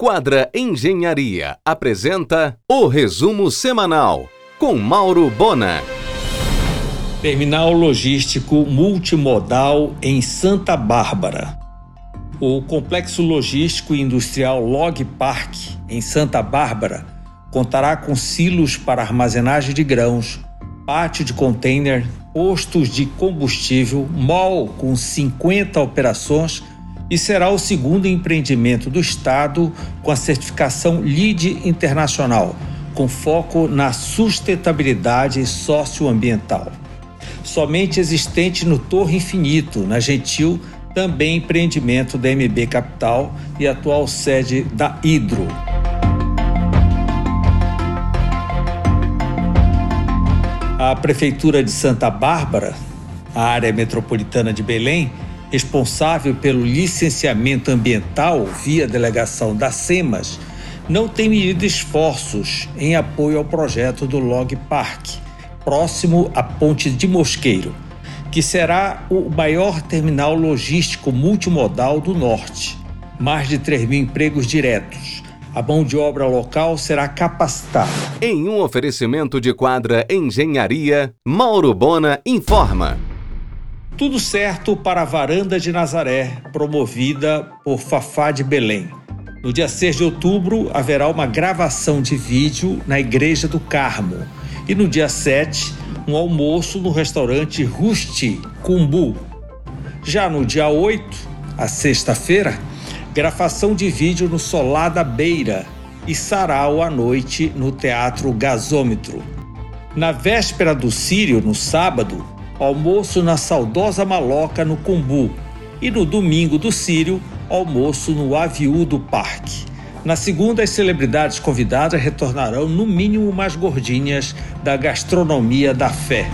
Quadra Engenharia apresenta o resumo semanal com Mauro Bona. Terminal logístico multimodal em Santa Bárbara. O complexo logístico industrial Log Park em Santa Bárbara contará com silos para armazenagem de grãos, pátio de container, postos de combustível, mall com 50 operações e será o segundo empreendimento do Estado com a certificação LEED Internacional, com foco na sustentabilidade socioambiental. Somente existente no Torre Infinito, na Gentil, também empreendimento da MB Capital e atual sede da Hidro. A Prefeitura de Santa Bárbara, a área metropolitana de Belém, responsável pelo licenciamento ambiental via delegação da SEMAS, não tem medido esforços em apoio ao projeto do Log Park, próximo à Ponte de Mosqueiro, que será o maior terminal logístico multimodal do Norte. Mais de 3 mil empregos diretos. A mão de obra local será capacitada. Em um oferecimento de quadra Engenharia, Mauro Bona informa. Tudo certo para a Varanda de Nazaré, promovida por Fafá de Belém. No dia 6 de outubro, haverá uma gravação de vídeo na Igreja do Carmo. E no dia 7, um almoço no restaurante Rusti Cumbu. Já no dia 8, a sexta-feira, gravação de vídeo no Solar da Beira e sarau à noite no Teatro Gasômetro. Na véspera do Sírio, no sábado, almoço na saudosa Maloca no Cumbu e no domingo do Sírio, almoço no Aviú do Parque. Na segunda, as celebridades convidadas retornarão no mínimo mais gordinhas da gastronomia da fé.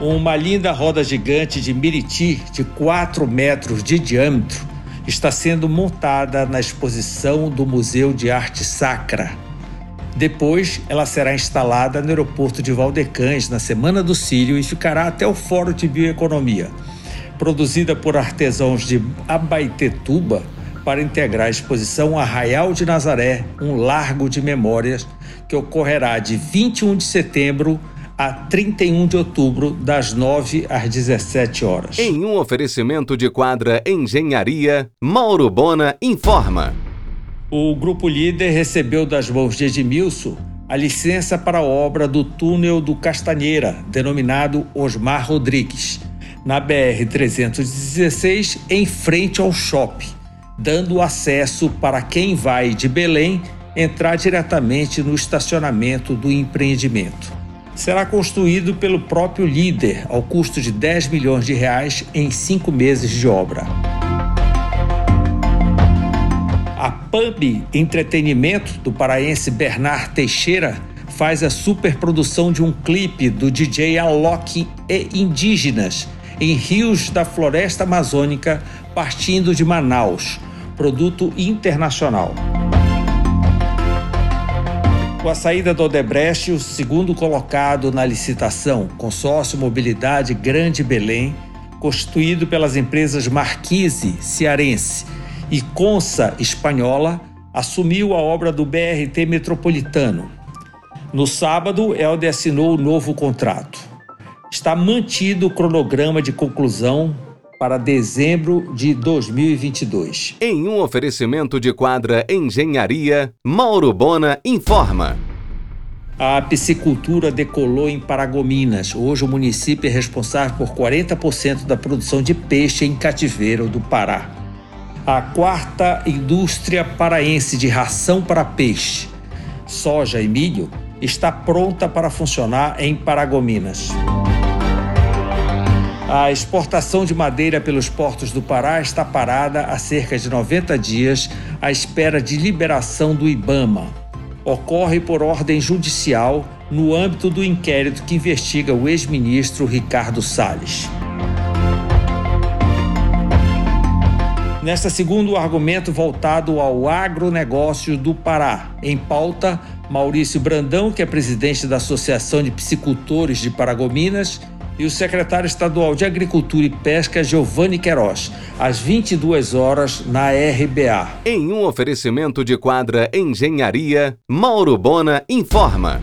Uma linda roda gigante de Miriti de 4 metros de diâmetro está sendo montada na exposição do Museu de Arte Sacra, depois, ela será instalada no aeroporto de Valdecães na Semana do Sírio e ficará até o Fórum de Bioeconomia. Produzida por artesãos de Abaetetuba para integrar a exposição Arraial de Nazaré, um largo de memórias, que ocorrerá de 21 de setembro a 31 de outubro, das 9 às 17 horas. Em um oferecimento de quadra Engenharia, Mauro Bona informa. O grupo líder recebeu das mãos de Edmilson a licença para a obra do túnel do Castanheira, denominado Osmar Rodrigues, na BR-316, em frente ao shopping, dando acesso para quem vai de Belém entrar diretamente no estacionamento do empreendimento. Será construído pelo próprio líder, ao custo de 10 milhões de reais em cinco meses de obra. A PUB Entretenimento do paraense Bernard Teixeira faz a superprodução de um clipe do DJ Alok e indígenas em rios da floresta amazônica partindo de Manaus, produto internacional. Com a saída do Odebrecht, o segundo colocado na licitação, consórcio Mobilidade Grande Belém, constituído pelas empresas Marquise Cearense e Consa Espanhola assumiu a obra do BRT Metropolitano. No sábado, Helder assinou o novo contrato. Está mantido o cronograma de conclusão para dezembro de 2022. Em um oferecimento de quadra Engenharia, Mauro Bona informa. A piscicultura decolou em Paragominas. Hoje o município é responsável por 40% da produção de peixe em cativeiro do Pará a quarta indústria paraense de ração para peixe, soja e milho está pronta para funcionar em Paragominas. A exportação de madeira pelos portos do Pará está parada há cerca de 90 dias à espera de liberação do Ibama. Ocorre por ordem judicial no âmbito do inquérito que investiga o ex-ministro Ricardo Salles. Nesta segundo argumento voltado ao agronegócio do Pará, em pauta, Maurício Brandão, que é presidente da Associação de Psicultores de Paragominas, e o secretário estadual de Agricultura e Pesca, Giovanni Queiroz, às 22 horas na RBA. Em um oferecimento de quadra Engenharia, Mauro Bona informa.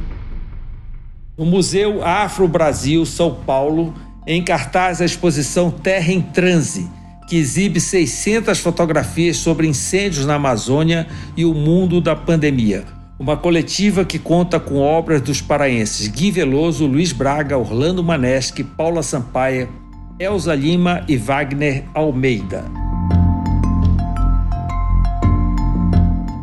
No Museu Afro Brasil São Paulo, em cartaz a exposição Terra em Transe, que exibe 600 fotografias sobre incêndios na Amazônia e o mundo da pandemia. Uma coletiva que conta com obras dos paraenses Gui Veloso, Luiz Braga, Orlando Maneschi, Paula Sampaia, Elza Lima e Wagner Almeida.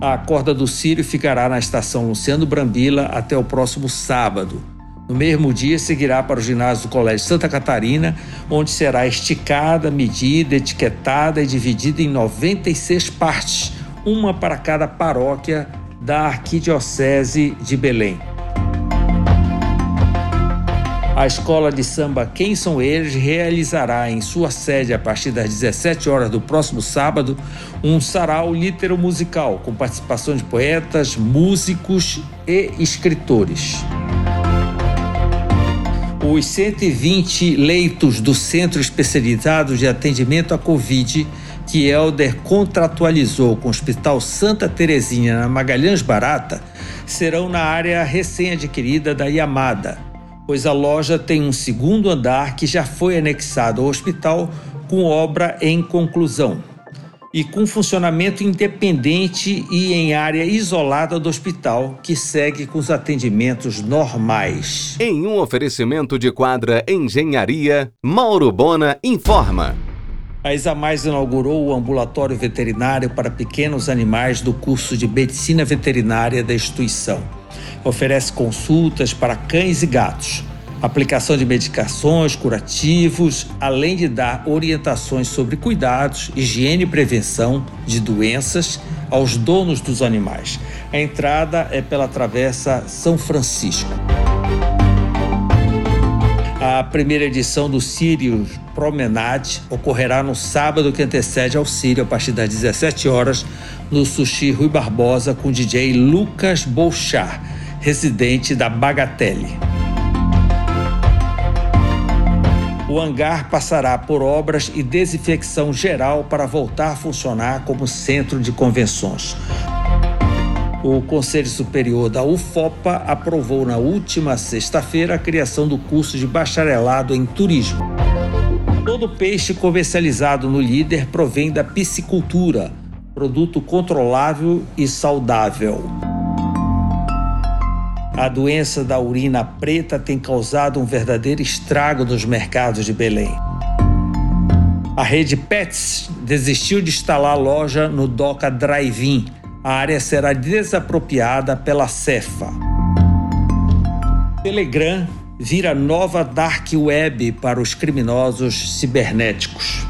A corda do Sírio ficará na estação Luciano Brambila até o próximo sábado. No mesmo dia, seguirá para o ginásio do Colégio Santa Catarina, onde será esticada, medida, etiquetada e dividida em 96 partes, uma para cada paróquia da Arquidiocese de Belém. A escola de samba Quem São Eles realizará em sua sede a partir das 17 horas do próximo sábado um sarau litero musical com participação de poetas, músicos e escritores. Os 120 leitos do Centro Especializado de Atendimento à Covid que Helder contratualizou com o Hospital Santa Terezinha na Magalhães Barata serão na área recém-adquirida da Yamada, pois a loja tem um segundo andar que já foi anexado ao hospital com obra em conclusão e com funcionamento independente e em área isolada do hospital, que segue com os atendimentos normais. Em um oferecimento de quadra Engenharia, Mauro Bona informa. A Isamais inaugurou o ambulatório veterinário para pequenos animais do curso de Medicina Veterinária da instituição. Oferece consultas para cães e gatos, aplicação de medicações, curativos, além de dar orientações sobre cuidados, higiene e prevenção de doenças aos donos dos animais. A entrada é pela Travessa São Francisco. A primeira edição do Sirius Promenade ocorrerá no sábado que antecede ao Sírio, a partir das 17 horas, no Sushi Rui Barbosa, com o DJ Lucas Bolchar, residente da Bagatelle. O hangar passará por obras e desinfecção geral para voltar a funcionar como centro de convenções o Conselho Superior da UFOPA aprovou na última sexta-feira a criação do curso de bacharelado em turismo. Todo peixe comercializado no líder provém da piscicultura, produto controlável e saudável. A doença da urina preta tem causado um verdadeiro estrago nos mercados de Belém. A rede Pets desistiu de instalar loja no Doca Drive-In a área será desapropriada pela Cefa. Telegram vira nova dark web para os criminosos cibernéticos.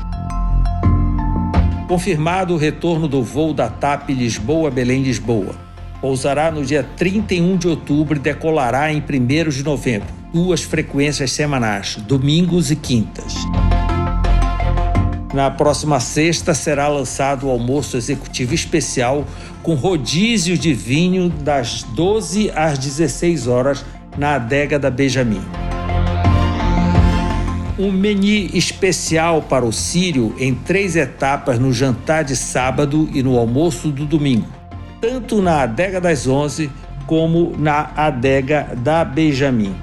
Confirmado o retorno do voo da TAP Lisboa-Belém-Lisboa. Pousará no dia 31 de outubro e decolará em 1 de novembro. Duas frequências semanais, domingos e quintas. Na próxima sexta será lançado o almoço executivo especial com rodízio de vinho das 12 às 16 horas na adega da Benjamin. Um menu especial para o Sírio em três etapas no jantar de sábado e no almoço do domingo, tanto na adega das 11 como na adega da Benjamin.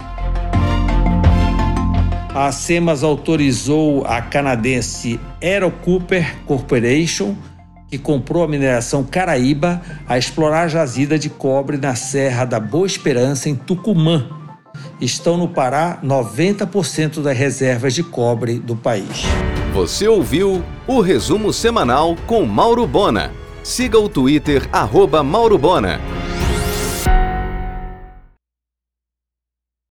A SEMAS autorizou a canadense Aero Cooper Corporation que comprou a mineração Caraíba a explorar a jazida de cobre na Serra da Boa Esperança, em Tucumã. Estão no Pará 90% das reservas de cobre do país. Você ouviu o resumo semanal com Mauro Bona. Siga o Twitter, arroba Mauro Bona.